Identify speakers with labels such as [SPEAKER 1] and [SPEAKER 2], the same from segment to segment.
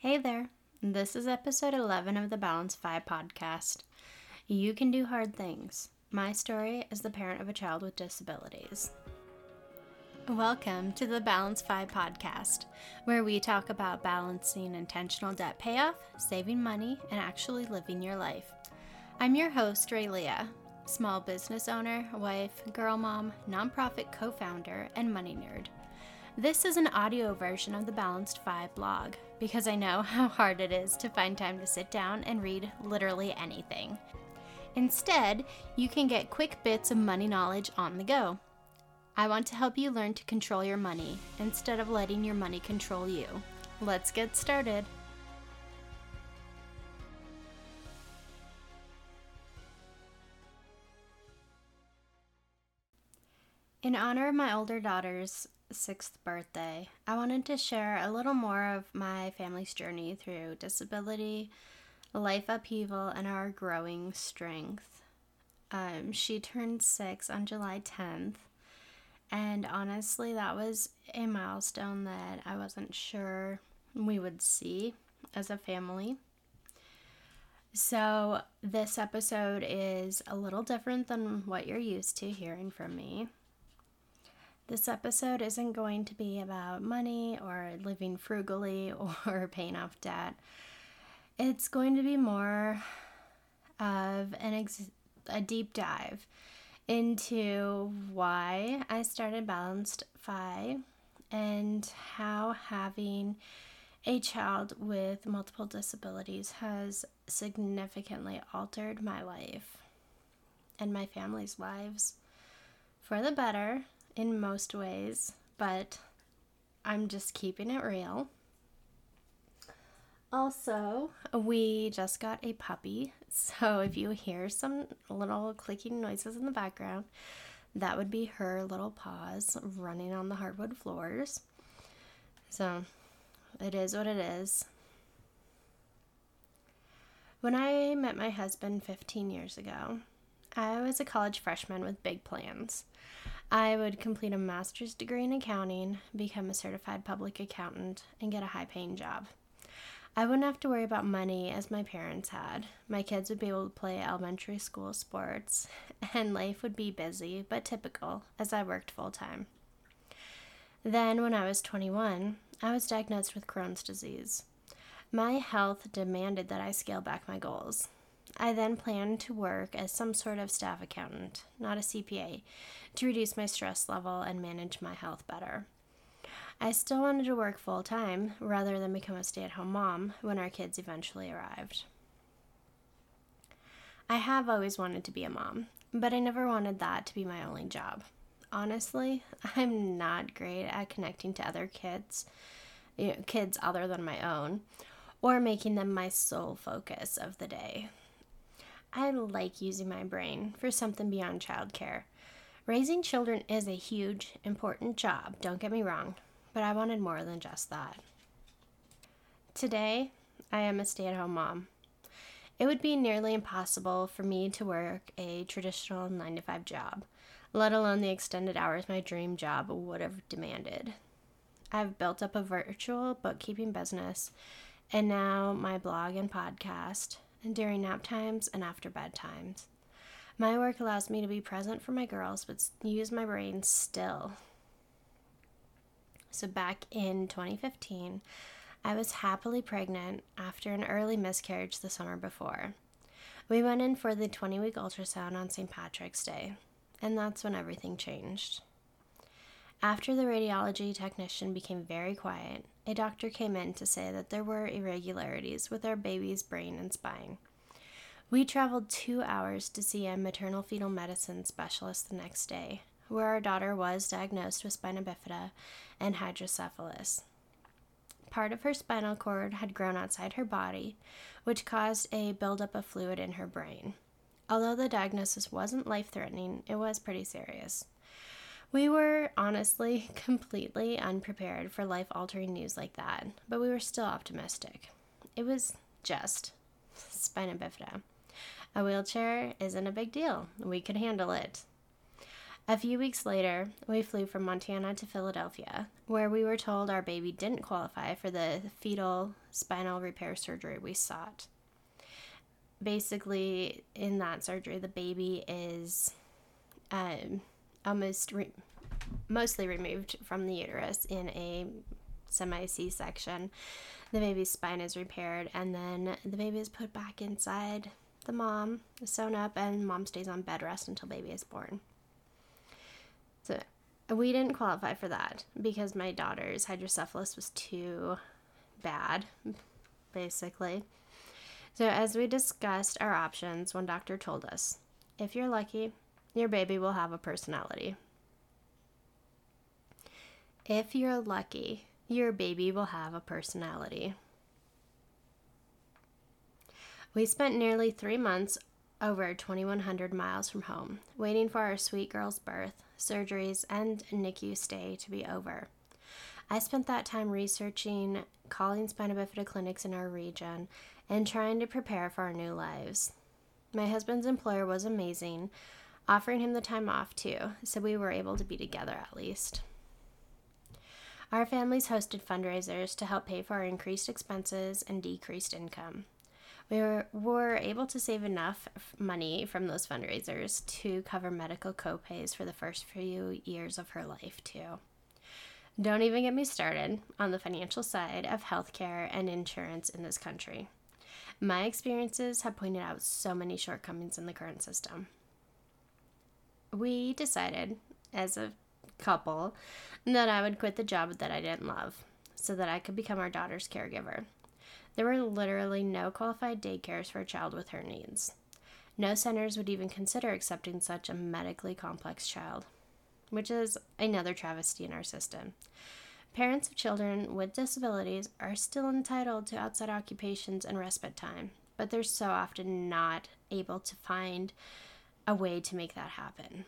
[SPEAKER 1] Hey there, this is episode 11 of the Balance Fi podcast. You can do hard things. My story is the parent of a child with disabilities. Welcome to the Balance Fi podcast, where we talk about balancing intentional debt payoff, saving money, and actually living your life. I'm your host, Raylia, small business owner, wife, girl mom, nonprofit co founder, and money nerd. This is an audio version of the Balanced Fi blog because I know how hard it is to find time to sit down and read literally anything. Instead, you can get quick bits of money knowledge on the go. I want to help you learn to control your money instead of letting your money control you. Let's get started. In honor of my older daughter's sixth birthday, I wanted to share a little more of my family's journey through disability, life upheaval, and our growing strength. Um, she turned six on July 10th, and honestly, that was a milestone that I wasn't sure we would see as a family. So, this episode is a little different than what you're used to hearing from me. This episode isn't going to be about money or living frugally or paying off debt. It's going to be more of an ex- a deep dive into why I started Balanced Fi and how having a child with multiple disabilities has significantly altered my life and my family's lives for the better in most ways, but I'm just keeping it real. Also, we just got a puppy, so if you hear some little clicking noises in the background, that would be her little paws running on the hardwood floors. So, it is what it is. When I met my husband 15 years ago, I was a college freshman with big plans. I would complete a master's degree in accounting, become a certified public accountant, and get a high paying job. I wouldn't have to worry about money as my parents had. My kids would be able to play elementary school sports, and life would be busy but typical as I worked full time. Then, when I was 21, I was diagnosed with Crohn's disease. My health demanded that I scale back my goals. I then planned to work as some sort of staff accountant, not a CPA, to reduce my stress level and manage my health better. I still wanted to work full time rather than become a stay at home mom when our kids eventually arrived. I have always wanted to be a mom, but I never wanted that to be my only job. Honestly, I'm not great at connecting to other kids, you know, kids other than my own, or making them my sole focus of the day. I like using my brain for something beyond childcare. Raising children is a huge, important job, don't get me wrong, but I wanted more than just that. Today, I am a stay at home mom. It would be nearly impossible for me to work a traditional 9 to 5 job, let alone the extended hours my dream job would have demanded. I've built up a virtual bookkeeping business and now my blog and podcast and during nap times and after bedtimes. My work allows me to be present for my girls, but use my brain still. So, back in 2015, I was happily pregnant after an early miscarriage the summer before. We went in for the 20 week ultrasound on St. Patrick's Day, and that's when everything changed. After the radiology technician became very quiet, a doctor came in to say that there were irregularities with our baby's brain and spine. We traveled two hours to see a maternal fetal medicine specialist the next day, where our daughter was diagnosed with spina bifida and hydrocephalus. Part of her spinal cord had grown outside her body, which caused a buildup of fluid in her brain. Although the diagnosis wasn't life threatening, it was pretty serious. We were honestly completely unprepared for life altering news like that, but we were still optimistic. It was just spina bifida. A wheelchair isn't a big deal, we could handle it. A few weeks later, we flew from Montana to Philadelphia, where we were told our baby didn't qualify for the fetal spinal repair surgery we sought. Basically, in that surgery, the baby is um, almost re- mostly removed from the uterus in a semi C section. The baby's spine is repaired, and then the baby is put back inside the mom, sewn up, and mom stays on bed rest until baby is born. So we didn't qualify for that because my daughter's hydrocephalus was too bad, basically. So, as we discussed our options, one doctor told us if you're lucky, your baby will have a personality. If you're lucky, your baby will have a personality. We spent nearly three months over 2,100 miles from home, waiting for our sweet girl's birth, surgeries, and NICU stay to be over. I spent that time researching, calling spina bifida clinics in our region, and trying to prepare for our new lives. My husband's employer was amazing, offering him the time off too, so we were able to be together at least. Our families hosted fundraisers to help pay for our increased expenses and decreased income we were, were able to save enough money from those fundraisers to cover medical copays for the first few years of her life, too. Don't even get me started on the financial side of healthcare and insurance in this country. My experiences have pointed out so many shortcomings in the current system. We decided, as a couple, that I would quit the job that I didn't love so that I could become our daughter's caregiver. There were literally no qualified daycares for a child with her needs. No centers would even consider accepting such a medically complex child, which is another travesty in our system. Parents of children with disabilities are still entitled to outside occupations and respite time, but they're so often not able to find a way to make that happen.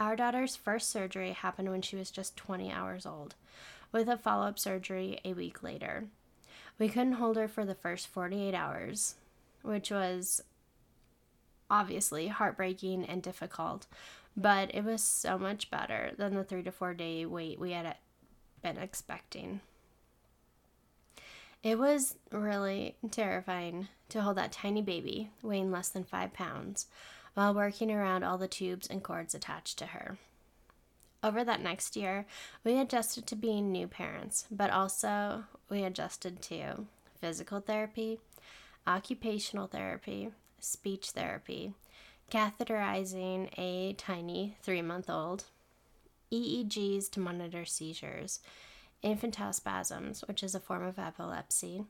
[SPEAKER 1] Our daughter's first surgery happened when she was just 20 hours old with a follow up surgery a week later. We couldn't hold her for the first 48 hours, which was obviously heartbreaking and difficult, but it was so much better than the three to four day wait we had been expecting. It was really terrifying to hold that tiny baby, weighing less than five pounds, while working around all the tubes and cords attached to her. Over that next year, we adjusted to being new parents, but also we adjusted to physical therapy, occupational therapy, speech therapy, catheterizing a tiny three month old, EEGs to monitor seizures, infantile spasms, which is a form of epilepsy,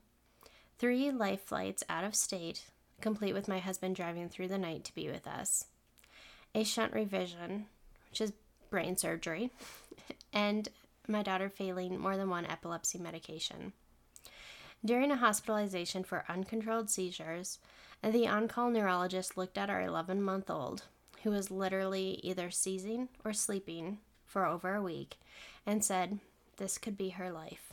[SPEAKER 1] three life flights out of state, complete with my husband driving through the night to be with us, a shunt revision, which is brain surgery, and my daughter failing more than one epilepsy medication. During a hospitalization for uncontrolled seizures, the on call neurologist looked at our 11 month old, who was literally either seizing or sleeping for over a week, and said, This could be her life.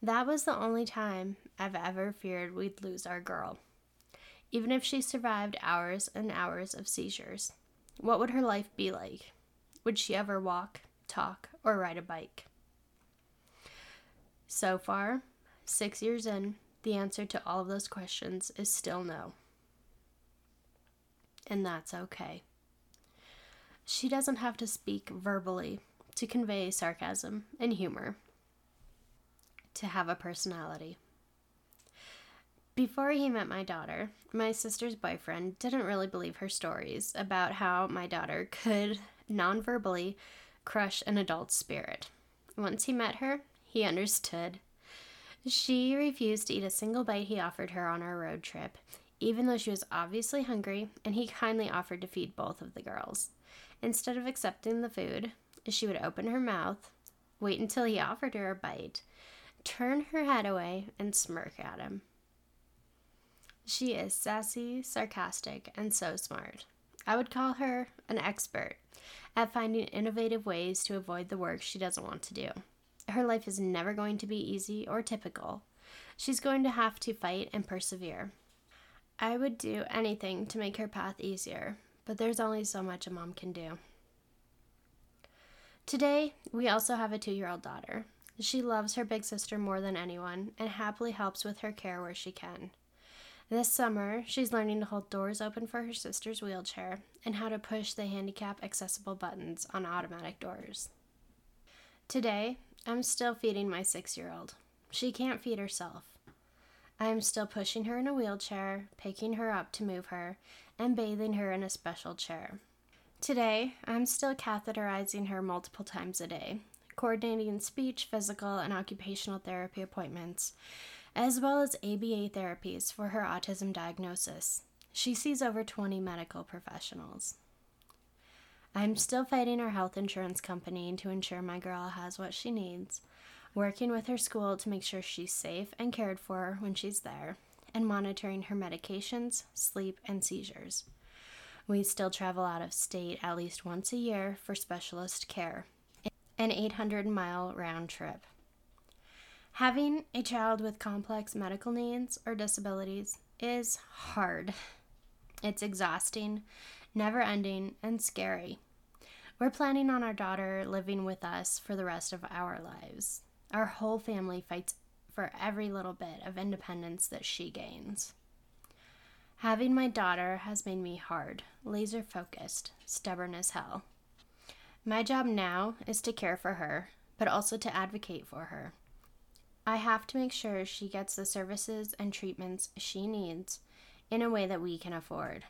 [SPEAKER 1] That was the only time I've ever feared we'd lose our girl. Even if she survived hours and hours of seizures, what would her life be like? Would she ever walk, talk, or ride a bike? So far, six years in, the answer to all of those questions is still no. And that's okay. She doesn't have to speak verbally to convey sarcasm and humor, to have a personality. Before he met my daughter, my sister's boyfriend didn't really believe her stories about how my daughter could non verbally, crush an adult's spirit. Once he met her, he understood. She refused to eat a single bite he offered her on our road trip, even though she was obviously hungry, and he kindly offered to feed both of the girls. Instead of accepting the food, she would open her mouth, wait until he offered her a bite, turn her head away, and smirk at him. She is sassy, sarcastic, and so smart. I would call her an expert at finding innovative ways to avoid the work she doesn't want to do. Her life is never going to be easy or typical. She's going to have to fight and persevere. I would do anything to make her path easier, but there's only so much a mom can do. Today, we also have a two year old daughter. She loves her big sister more than anyone and happily helps with her care where she can. This summer, she's learning to hold doors open for her sister's wheelchair and how to push the handicap accessible buttons on automatic doors. Today, I'm still feeding my six year old. She can't feed herself. I am still pushing her in a wheelchair, picking her up to move her, and bathing her in a special chair. Today, I'm still catheterizing her multiple times a day, coordinating speech, physical, and occupational therapy appointments, as well as ABA therapies for her autism diagnosis. She sees over 20 medical professionals. I'm still fighting our health insurance company to ensure my girl has what she needs, working with her school to make sure she's safe and cared for when she's there, and monitoring her medications, sleep, and seizures. We still travel out of state at least once a year for specialist care, an 800 mile round trip. Having a child with complex medical needs or disabilities is hard. It's exhausting, never ending, and scary. We're planning on our daughter living with us for the rest of our lives. Our whole family fights for every little bit of independence that she gains. Having my daughter has made me hard, laser focused, stubborn as hell. My job now is to care for her, but also to advocate for her. I have to make sure she gets the services and treatments she needs in a way that we can afford.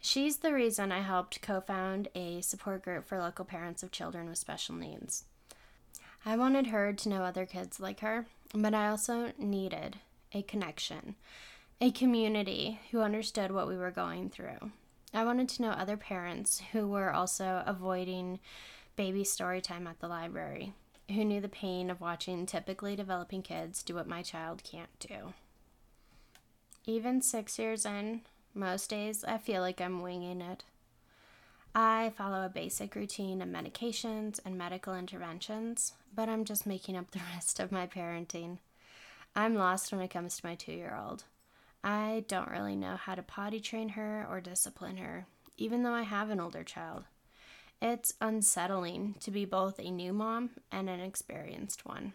[SPEAKER 1] She's the reason I helped co found a support group for local parents of children with special needs. I wanted her to know other kids like her, but I also needed a connection a community who understood what we were going through. I wanted to know other parents who were also avoiding baby story time at the library, who knew the pain of watching typically developing kids do what my child can't do. Even six years in, most days I feel like I'm winging it. I follow a basic routine of medications and medical interventions, but I'm just making up the rest of my parenting. I'm lost when it comes to my two year old. I don't really know how to potty train her or discipline her, even though I have an older child. It's unsettling to be both a new mom and an experienced one.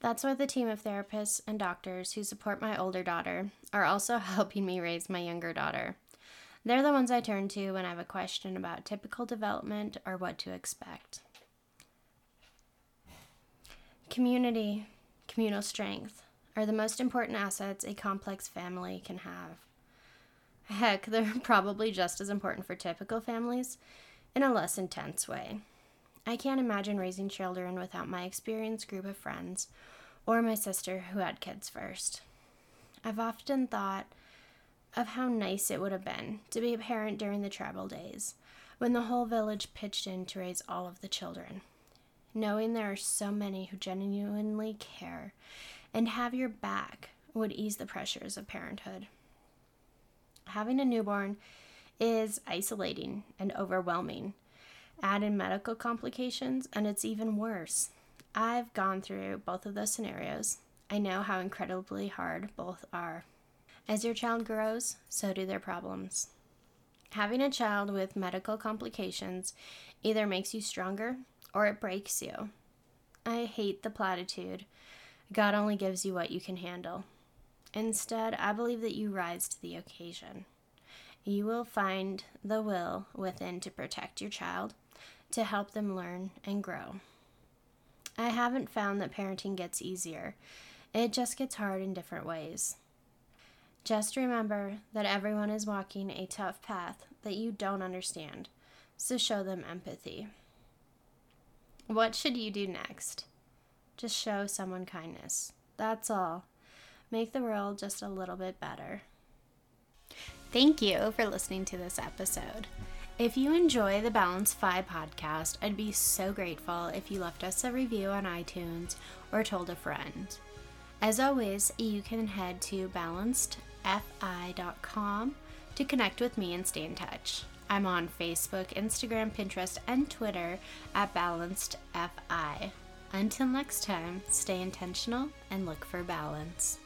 [SPEAKER 1] That's why the team of therapists and doctors who support my older daughter are also helping me raise my younger daughter. They're the ones I turn to when I have a question about typical development or what to expect. Community, communal strength are the most important assets a complex family can have. Heck, they're probably just as important for typical families in a less intense way. I can't imagine raising children without my experienced group of friends or my sister who had kids first. I've often thought of how nice it would have been to be a parent during the travel days when the whole village pitched in to raise all of the children. Knowing there are so many who genuinely care and have your back would ease the pressures of parenthood. Having a newborn is isolating and overwhelming. Add in medical complications, and it's even worse. I've gone through both of those scenarios. I know how incredibly hard both are. As your child grows, so do their problems. Having a child with medical complications either makes you stronger or it breaks you. I hate the platitude God only gives you what you can handle. Instead, I believe that you rise to the occasion. You will find the will within to protect your child, to help them learn and grow. I haven't found that parenting gets easier, it just gets hard in different ways. Just remember that everyone is walking a tough path that you don't understand, so show them empathy. What should you do next? Just show someone kindness. That's all. Make the world just a little bit better. Thank you for listening to this episode. If you enjoy the Balance Fi podcast, I'd be so grateful if you left us a review on iTunes or told a friend. As always, you can head to balancedfi.com to connect with me and stay in touch. I'm on Facebook, Instagram, Pinterest, and Twitter at balancedfi. Until next time, stay intentional and look for balance.